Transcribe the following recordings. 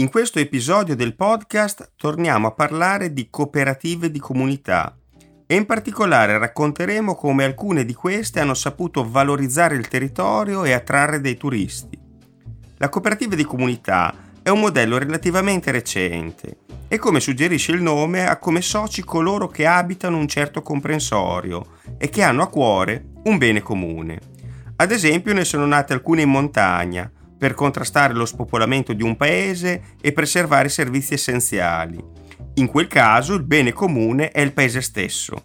In questo episodio del podcast torniamo a parlare di cooperative di comunità e in particolare racconteremo come alcune di queste hanno saputo valorizzare il territorio e attrarre dei turisti. La cooperativa di comunità è un modello relativamente recente e come suggerisce il nome ha come soci coloro che abitano un certo comprensorio e che hanno a cuore un bene comune. Ad esempio ne sono nate alcune in montagna, per contrastare lo spopolamento di un paese e preservare i servizi essenziali. In quel caso il bene comune è il paese stesso.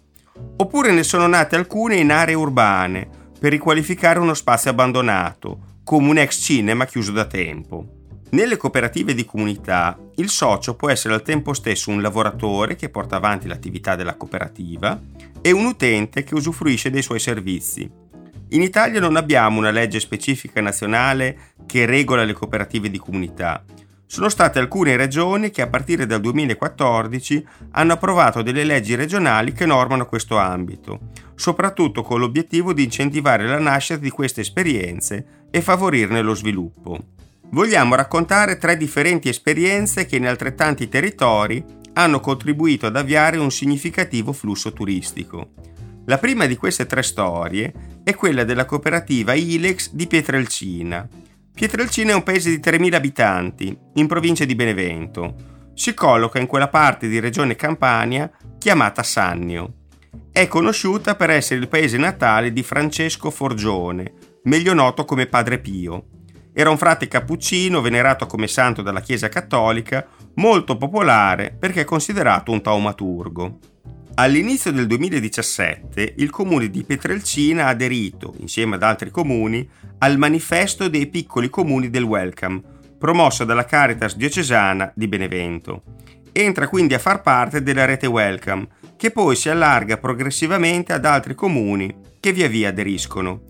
Oppure ne sono nate alcune in aree urbane, per riqualificare uno spazio abbandonato, come un ex cinema chiuso da tempo. Nelle cooperative di comunità, il socio può essere al tempo stesso un lavoratore che porta avanti l'attività della cooperativa e un utente che usufruisce dei suoi servizi. In Italia non abbiamo una legge specifica nazionale che regola le cooperative di comunità. Sono state alcune regioni che a partire dal 2014 hanno approvato delle leggi regionali che normano questo ambito, soprattutto con l'obiettivo di incentivare la nascita di queste esperienze e favorirne lo sviluppo. Vogliamo raccontare tre differenti esperienze che in altrettanti territori hanno contribuito ad avviare un significativo flusso turistico. La prima di queste tre storie è quella della cooperativa Ilex di Pietrelcina. Pietrelcina è un paese di 3.000 abitanti, in provincia di Benevento. Si colloca in quella parte di regione Campania chiamata Sannio. È conosciuta per essere il paese natale di Francesco Forgione, meglio noto come Padre Pio. Era un frate cappuccino venerato come santo dalla Chiesa Cattolica, molto popolare perché è considerato un taumaturgo. All'inizio del 2017 il comune di Pietrelcina ha aderito, insieme ad altri comuni, al manifesto dei piccoli comuni del Welcome, promosso dalla Caritas diocesana di Benevento. Entra quindi a far parte della rete Welcome, che poi si allarga progressivamente ad altri comuni che via via aderiscono.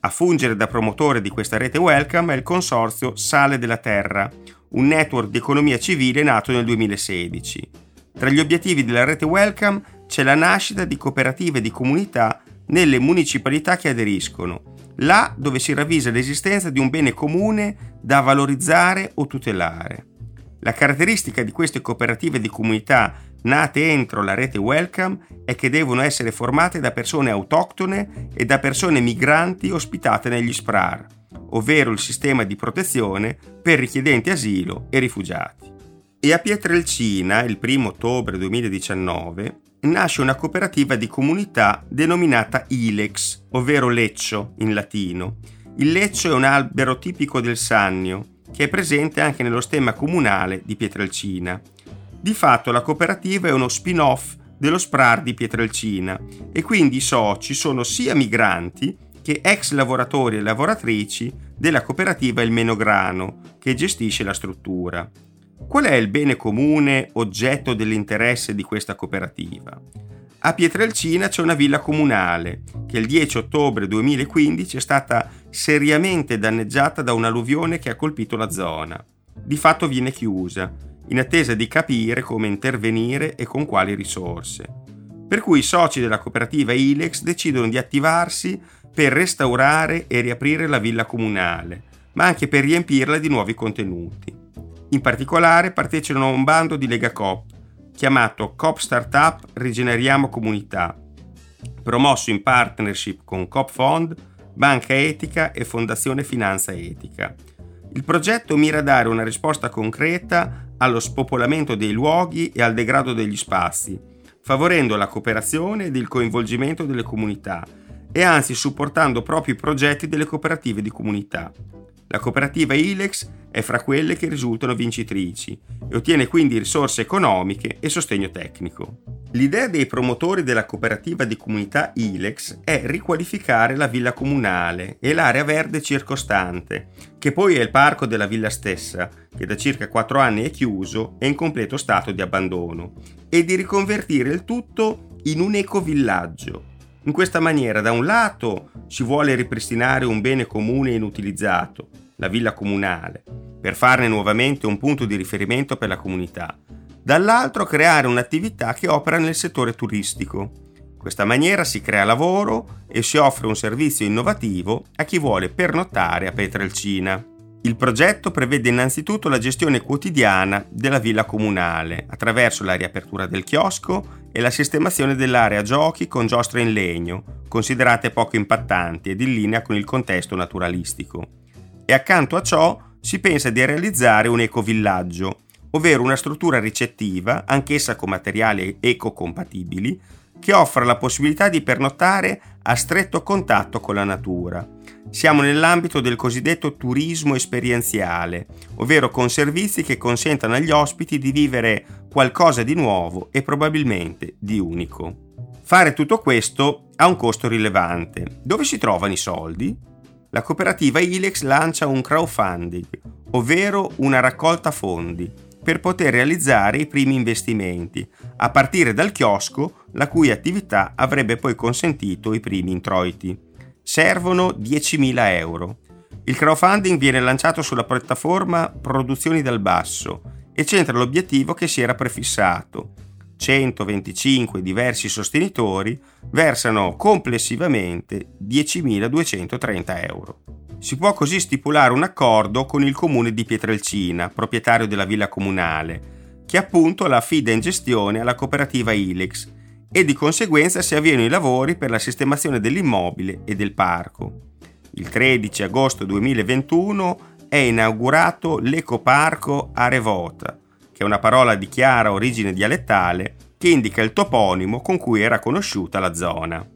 A fungere da promotore di questa rete Welcome è il consorzio Sale della Terra, un network di economia civile nato nel 2016. Tra gli obiettivi della rete Welcome c'è la nascita di cooperative di comunità nelle municipalità che aderiscono, là dove si ravvisa l'esistenza di un bene comune da valorizzare o tutelare. La caratteristica di queste cooperative di comunità nate entro la rete Welcome è che devono essere formate da persone autoctone e da persone migranti ospitate negli SPRAR, ovvero il sistema di protezione per richiedenti asilo e rifugiati. E a Pietrelcina, il 1 ottobre 2019, nasce una cooperativa di comunità denominata Ilex, ovvero leccio in latino. Il leccio è un albero tipico del Sannio, che è presente anche nello stemma comunale di Pietrelcina. Di fatto la cooperativa è uno spin-off dello SPRAR di Pietrelcina e quindi i soci sono sia migranti che ex lavoratori e lavoratrici della cooperativa Il Menograno, che gestisce la struttura. Qual è il bene comune oggetto dell'interesse di questa cooperativa? A Pietrelcina c'è una villa comunale che il 10 ottobre 2015 è stata seriamente danneggiata da un'alluvione che ha colpito la zona. Di fatto viene chiusa, in attesa di capire come intervenire e con quali risorse. Per cui i soci della cooperativa Ilex decidono di attivarsi per restaurare e riaprire la villa comunale, ma anche per riempirla di nuovi contenuti. In particolare partecipano a un bando di Lega Coop chiamato Coop Startup Rigeneriamo Comunità, promosso in partnership con Coop Fond, Banca Etica e Fondazione Finanza Etica. Il progetto mira a dare una risposta concreta allo spopolamento dei luoghi e al degrado degli spazi, favorendo la cooperazione ed il coinvolgimento delle comunità e anzi supportando proprio i progetti delle cooperative di comunità. La cooperativa Ilex è fra quelle che risultano vincitrici e ottiene quindi risorse economiche e sostegno tecnico. L'idea dei promotori della cooperativa di comunità Ilex è riqualificare la villa comunale e l'area verde circostante, che poi è il parco della villa stessa, che da circa 4 anni è chiuso e in completo stato di abbandono, e di riconvertire il tutto in un ecovillaggio. In questa maniera, da un lato, si vuole ripristinare un bene comune inutilizzato, la villa comunale, per farne nuovamente un punto di riferimento per la comunità, dall'altro creare un'attività che opera nel settore turistico. In questa maniera si crea lavoro e si offre un servizio innovativo a chi vuole pernottare a Petrelcina. Il progetto prevede innanzitutto la gestione quotidiana della villa comunale attraverso la riapertura del chiosco e la sistemazione dell'area giochi con giostre in legno, considerate poco impattanti ed in linea con il contesto naturalistico. E accanto a ciò si pensa di realizzare un ecovillaggio, ovvero una struttura ricettiva, anch'essa con materiali ecocompatibili, che offra la possibilità di pernottare a stretto contatto con la natura siamo nell'ambito del cosiddetto turismo esperienziale, ovvero con servizi che consentano agli ospiti di vivere qualcosa di nuovo e probabilmente di unico. Fare tutto questo ha un costo rilevante. Dove si trovano i soldi? La cooperativa Ilex lancia un crowdfunding, ovvero una raccolta fondi, per poter realizzare i primi investimenti, a partire dal chiosco, la cui attività avrebbe poi consentito i primi introiti servono 10.000 euro. Il crowdfunding viene lanciato sulla piattaforma Produzioni dal Basso e centra l'obiettivo che si era prefissato. 125 diversi sostenitori versano complessivamente 10.230 euro. Si può così stipulare un accordo con il comune di Pietrelcina, proprietario della villa comunale, che appunto la affida in gestione alla cooperativa Ilex e di conseguenza si avviano i lavori per la sistemazione dell'immobile e del parco. Il 13 agosto 2021 è inaugurato l'Ecoparco Arevota, che è una parola di chiara origine dialettale che indica il toponimo con cui era conosciuta la zona.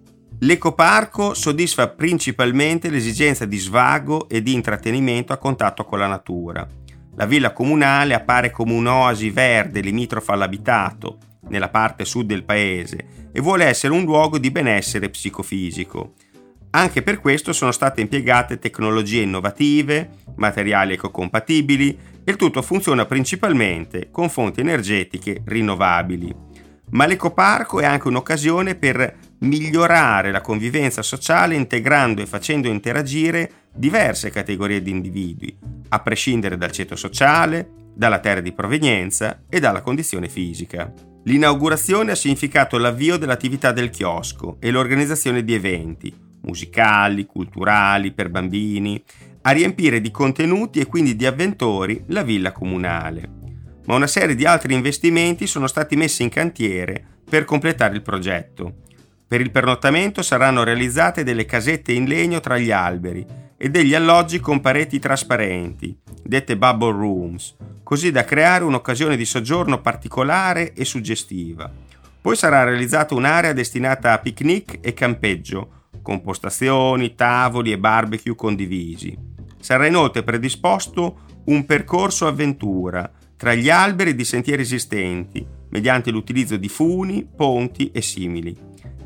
L'ecoparco soddisfa principalmente l'esigenza di svago e di intrattenimento a contatto con la natura. La villa comunale appare come un'oasi verde limitrofa all'abitato, nella parte sud del paese e vuole essere un luogo di benessere psicofisico. Anche per questo sono state impiegate tecnologie innovative, materiali ecocompatibili e il tutto funziona principalmente con fonti energetiche rinnovabili. Ma l'ecoparco è anche un'occasione per migliorare la convivenza sociale integrando e facendo interagire diverse categorie di individui, a prescindere dal ceto sociale, dalla terra di provenienza e dalla condizione fisica. L'inaugurazione ha significato l'avvio dell'attività del chiosco e l'organizzazione di eventi, musicali, culturali, per bambini, a riempire di contenuti e quindi di avventori la villa comunale. Ma una serie di altri investimenti sono stati messi in cantiere per completare il progetto. Per il pernottamento saranno realizzate delle casette in legno tra gli alberi e degli alloggi con pareti trasparenti, dette bubble rooms, così da creare un'occasione di soggiorno particolare e suggestiva. Poi sarà realizzata un'area destinata a picnic e campeggio, con postazioni, tavoli e barbecue condivisi. Sarà inoltre predisposto un percorso avventura tra gli alberi di sentieri esistenti, mediante l'utilizzo di funi, ponti e simili.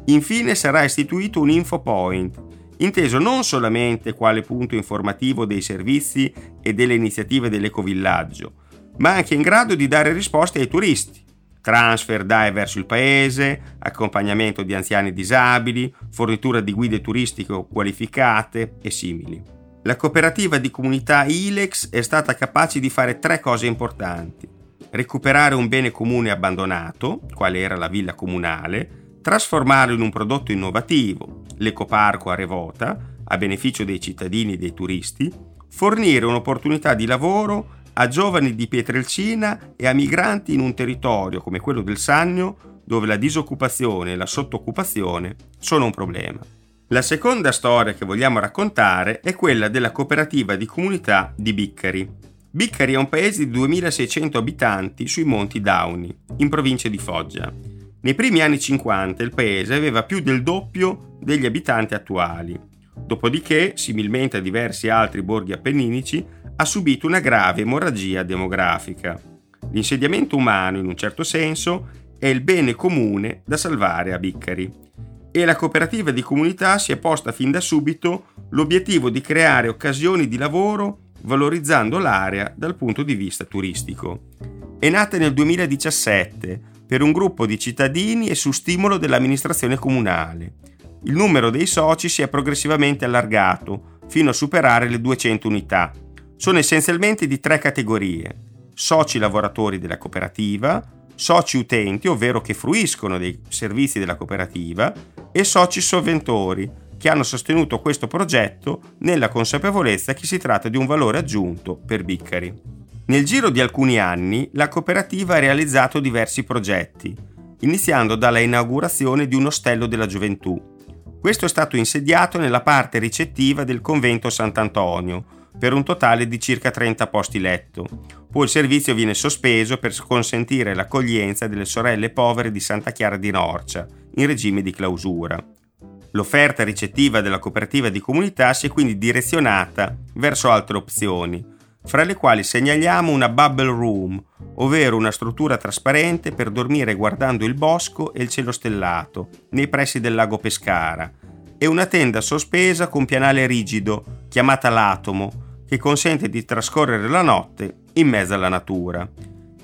Infine sarà istituito un info point, inteso non solamente quale punto informativo dei servizi e delle iniziative dell'ecovillaggio, ma anche in grado di dare risposte ai turisti. Transfer DAE verso il paese, accompagnamento di anziani disabili, fornitura di guide turistiche qualificate e simili. La cooperativa di comunità ILEX è stata capace di fare tre cose importanti. Recuperare un bene comune abbandonato, quale era la villa comunale, trasformarlo in un prodotto innovativo, l'ecoparco a Revota, a beneficio dei cittadini e dei turisti, fornire un'opportunità di lavoro a giovani di Pietrelcina e a migranti in un territorio come quello del Sannio dove la disoccupazione e la sottoccupazione sono un problema. La seconda storia che vogliamo raccontare è quella della cooperativa di comunità di Biccari. Biccari è un paese di 2600 abitanti sui monti Dauni, in provincia di Foggia. Nei primi anni 50 il paese aveva più del doppio degli abitanti attuali. Dopodiché, similmente a diversi altri borghi appenninici, ha subito una grave emorragia demografica. L'insediamento umano, in un certo senso, è il bene comune da salvare a Biccari e la cooperativa di comunità si è posta fin da subito l'obiettivo di creare occasioni di lavoro valorizzando l'area dal punto di vista turistico. È nata nel 2017 per un gruppo di cittadini e su stimolo dell'amministrazione comunale. Il numero dei soci si è progressivamente allargato fino a superare le 200 unità sono essenzialmente di tre categorie. Soci lavoratori della cooperativa, soci utenti, ovvero che fruiscono dei servizi della cooperativa, e soci sovventori, che hanno sostenuto questo progetto nella consapevolezza che si tratta di un valore aggiunto per Biccari. Nel giro di alcuni anni la cooperativa ha realizzato diversi progetti, iniziando dalla inaugurazione di un ostello della gioventù. Questo è stato insediato nella parte ricettiva del convento Sant'Antonio, per un totale di circa 30 posti letto. Poi il servizio viene sospeso per consentire l'accoglienza delle sorelle povere di Santa Chiara di Norcia, in regime di clausura. L'offerta ricettiva della cooperativa di comunità si è quindi direzionata verso altre opzioni, fra le quali segnaliamo una bubble room, ovvero una struttura trasparente per dormire guardando il bosco e il cielo stellato, nei pressi del lago Pescara, e una tenda sospesa con pianale rigido, chiamata l'atomo, che consente di trascorrere la notte in mezzo alla natura.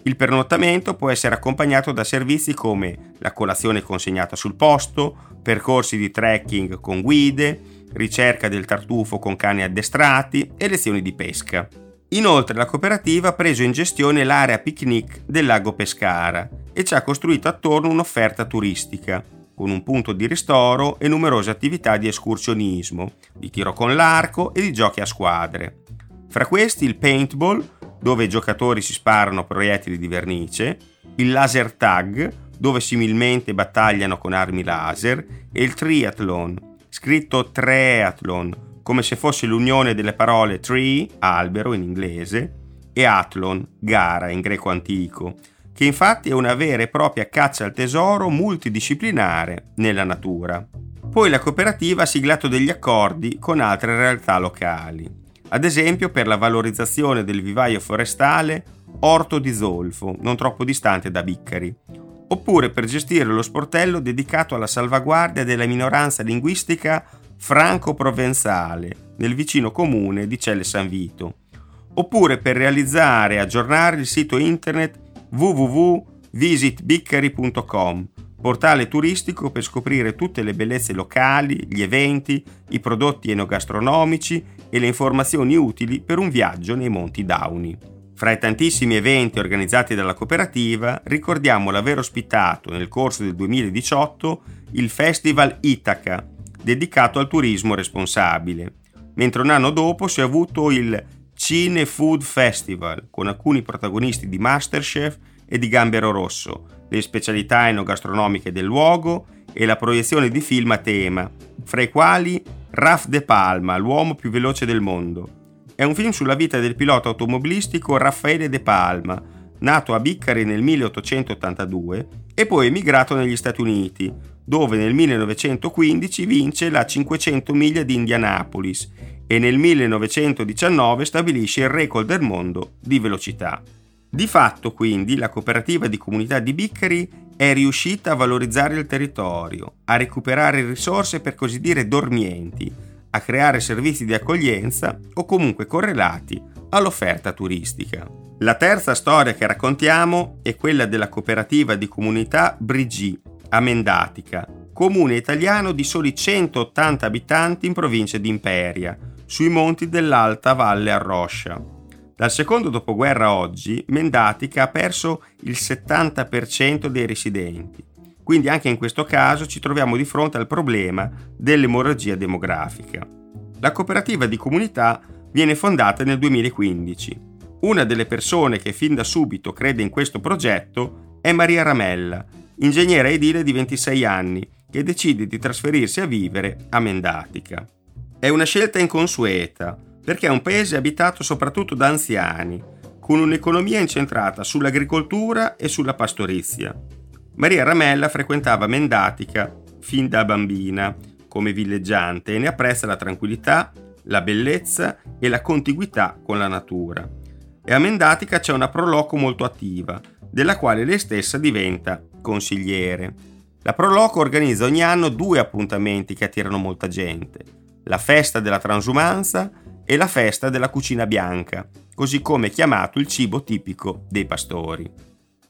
Il pernottamento può essere accompagnato da servizi come la colazione consegnata sul posto, percorsi di trekking con guide, ricerca del tartufo con cani addestrati e lezioni di pesca. Inoltre la cooperativa ha preso in gestione l'area picnic del lago Pescara e ci ha costruito attorno un'offerta turistica, con un punto di ristoro e numerose attività di escursionismo, di tiro con l'arco e di giochi a squadre. Fra questi il paintball, dove i giocatori si sparano proiettili di vernice, il laser tag, dove similmente battagliano con armi laser, e il triathlon, scritto treathlon, come se fosse l'unione delle parole tree, albero in inglese, e athlon, gara in greco antico, che infatti è una vera e propria caccia al tesoro multidisciplinare nella natura. Poi la cooperativa ha siglato degli accordi con altre realtà locali, ad esempio per la valorizzazione del vivaio forestale Orto di Zolfo, non troppo distante da Biccari, oppure per gestire lo sportello dedicato alla salvaguardia della minoranza linguistica franco-provenzale nel vicino comune di Celle San Vito, oppure per realizzare e aggiornare il sito internet www.visitbiccari.com, portale turistico per scoprire tutte le bellezze locali, gli eventi, i prodotti enogastronomici e le informazioni utili per un viaggio nei Monti Dauni. Fra i tantissimi eventi organizzati dalla cooperativa, ricordiamo l'aver ospitato nel corso del 2018 il Festival Itaca, dedicato al turismo responsabile, mentre un anno dopo si è avuto il Cine Food Festival con alcuni protagonisti di Masterchef e di Gambero Rosso, le specialità enogastronomiche del luogo e la proiezione di film a tema, fra i quali Raf De Palma, l'uomo più veloce del mondo. È un film sulla vita del pilota automobilistico Raffaele De Palma, nato a Biccari nel 1882 e poi emigrato negli Stati Uniti, dove nel 1915 vince la 500 miglia di Indianapolis e nel 1919 stabilisce il record del mondo di velocità. Di fatto, quindi, la cooperativa di comunità di Biccari è riuscita a valorizzare il territorio, a recuperare risorse per così dire dormienti, a creare servizi di accoglienza o comunque correlati all'offerta turistica. La terza storia che raccontiamo è quella della cooperativa di comunità Brigi, a Mendatica, comune italiano di soli 180 abitanti in provincia di Imperia, sui monti dell'Alta Valle Arroscia. Dal secondo dopoguerra a oggi, Mendatica ha perso il 70% dei residenti, quindi anche in questo caso ci troviamo di fronte al problema dell'emorragia demografica. La cooperativa di comunità viene fondata nel 2015. Una delle persone che fin da subito crede in questo progetto è Maria Ramella, ingegnere edile di 26 anni, che decide di trasferirsi a vivere a Mendatica. È una scelta inconsueta, perché è un paese abitato soprattutto da anziani, con un'economia incentrata sull'agricoltura e sulla pastorizia. Maria Ramella frequentava Mendatica fin da bambina come villeggiante e ne apprezza la tranquillità, la bellezza e la contiguità con la natura. E a Mendatica c'è una proloco molto attiva, della quale lei stessa diventa consigliere. La Proloco organizza ogni anno due appuntamenti che attirano molta gente, la festa della transumanza e la festa della cucina bianca, così come chiamato il cibo tipico dei pastori.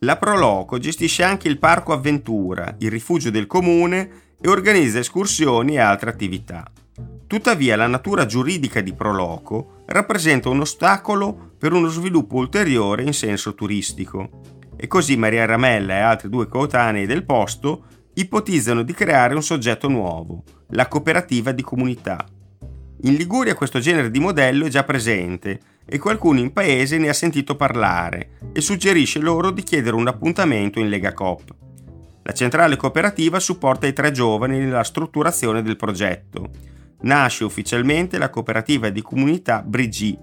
La Proloco gestisce anche il Parco Avventura, il rifugio del comune e organizza escursioni e altre attività. Tuttavia la natura giuridica di Proloco rappresenta un ostacolo per uno sviluppo ulteriore in senso turistico e così Maria Ramella e altri due coetanei del posto ipotizzano di creare un soggetto nuovo, la cooperativa di comunità. In Liguria questo genere di modello è già presente e qualcuno in paese ne ha sentito parlare e suggerisce loro di chiedere un appuntamento in Lega Coop. La centrale cooperativa supporta i tre giovani nella strutturazione del progetto. Nasce ufficialmente la cooperativa di comunità Brigi.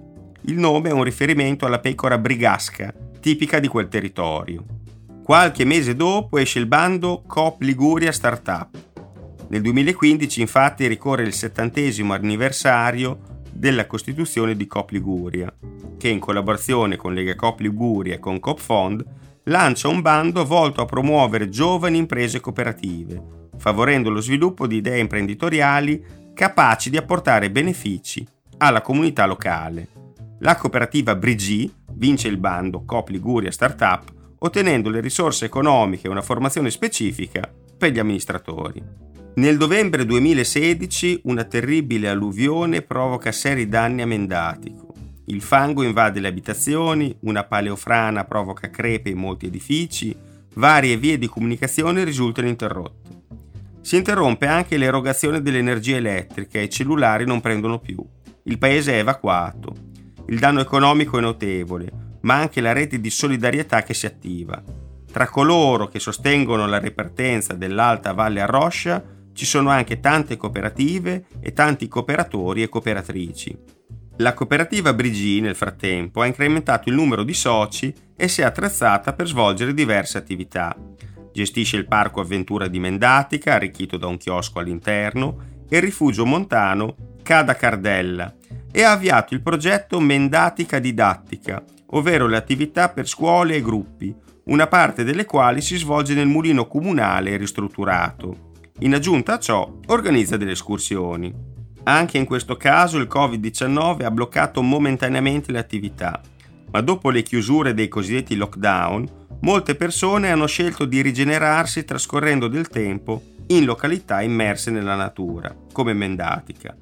Il nome è un riferimento alla pecora brigasca, tipica di quel territorio. Qualche mese dopo esce il bando Coop Liguria Startup. Nel 2015 infatti ricorre il settantesimo anniversario della costituzione di Coop Liguria, che in collaborazione con Lega Coop Liguria e con Coop Fond lancia un bando volto a promuovere giovani imprese cooperative, favorendo lo sviluppo di idee imprenditoriali capaci di apportare benefici alla comunità locale. La cooperativa Brigi vince il bando Coop Liguria Startup ottenendo le risorse economiche e una formazione specifica per gli amministratori. Nel novembre 2016 una terribile alluvione provoca seri danni a Mendatico. Il fango invade le abitazioni, una paleofrana provoca crepe in molti edifici, varie vie di comunicazione risultano interrotte. Si interrompe anche l'erogazione dell'energia elettrica e i cellulari non prendono più. Il paese è evacuato. Il danno economico è notevole, ma anche la rete di solidarietà che si attiva. Tra coloro che sostengono la ripartenza dell'Alta Valle Arroscia ci sono anche tante cooperative e tanti cooperatori e cooperatrici. La cooperativa Brigi nel frattempo ha incrementato il numero di soci e si è attrezzata per svolgere diverse attività. Gestisce il parco avventura di Mendatica, arricchito da un chiosco all'interno, e il rifugio montano Cada Cardella e ha avviato il progetto Mendatica Didattica, ovvero le attività per scuole e gruppi, una parte delle quali si svolge nel mulino comunale ristrutturato. In aggiunta a ciò, organizza delle escursioni. Anche in questo caso il Covid-19 ha bloccato momentaneamente le attività, ma dopo le chiusure dei cosiddetti lockdown, molte persone hanno scelto di rigenerarsi trascorrendo del tempo in località immerse nella natura, come Mendatica.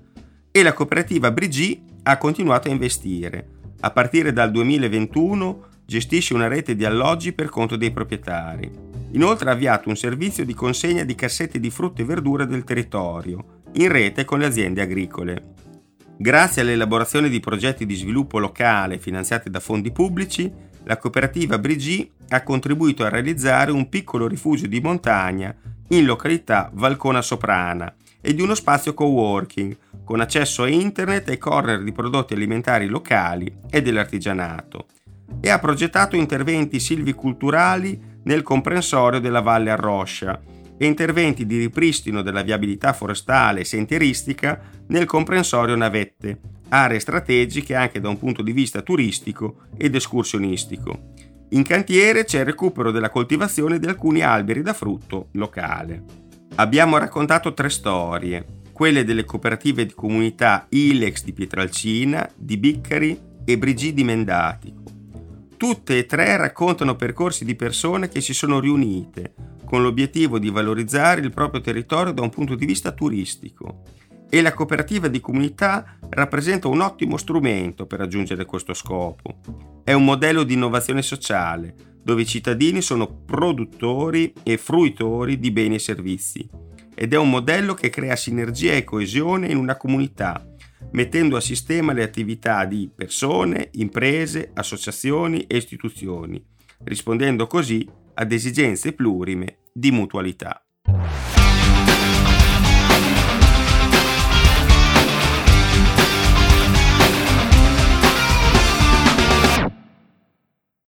E la cooperativa Brigi ha continuato a investire. A partire dal 2021 gestisce una rete di alloggi per conto dei proprietari Inoltre ha avviato un servizio di consegna di cassette di frutta e verdura del territorio, in rete con le aziende agricole. Grazie all'elaborazione di progetti di sviluppo locale finanziati da fondi pubblici, la cooperativa Brigi ha contribuito a realizzare un piccolo rifugio di montagna in località Valcona Soprana e di uno spazio coworking con accesso a internet e corner di prodotti alimentari locali e dell'artigianato e ha progettato interventi silviculturali nel comprensorio della Valle Arroscia e interventi di ripristino della viabilità forestale e sentieristica nel comprensorio Navette, aree strategiche anche da un punto di vista turistico ed escursionistico. In cantiere c'è il recupero della coltivazione di alcuni alberi da frutto locale. Abbiamo raccontato tre storie, quelle delle cooperative di comunità Ilex di Pietralcina, di Biccari e Brigidi Mendati, Tutte e tre raccontano percorsi di persone che si sono riunite con l'obiettivo di valorizzare il proprio territorio da un punto di vista turistico e la cooperativa di comunità rappresenta un ottimo strumento per raggiungere questo scopo. È un modello di innovazione sociale dove i cittadini sono produttori e fruitori di beni e servizi ed è un modello che crea sinergia e coesione in una comunità mettendo a sistema le attività di persone, imprese, associazioni e istituzioni, rispondendo così ad esigenze plurime di mutualità.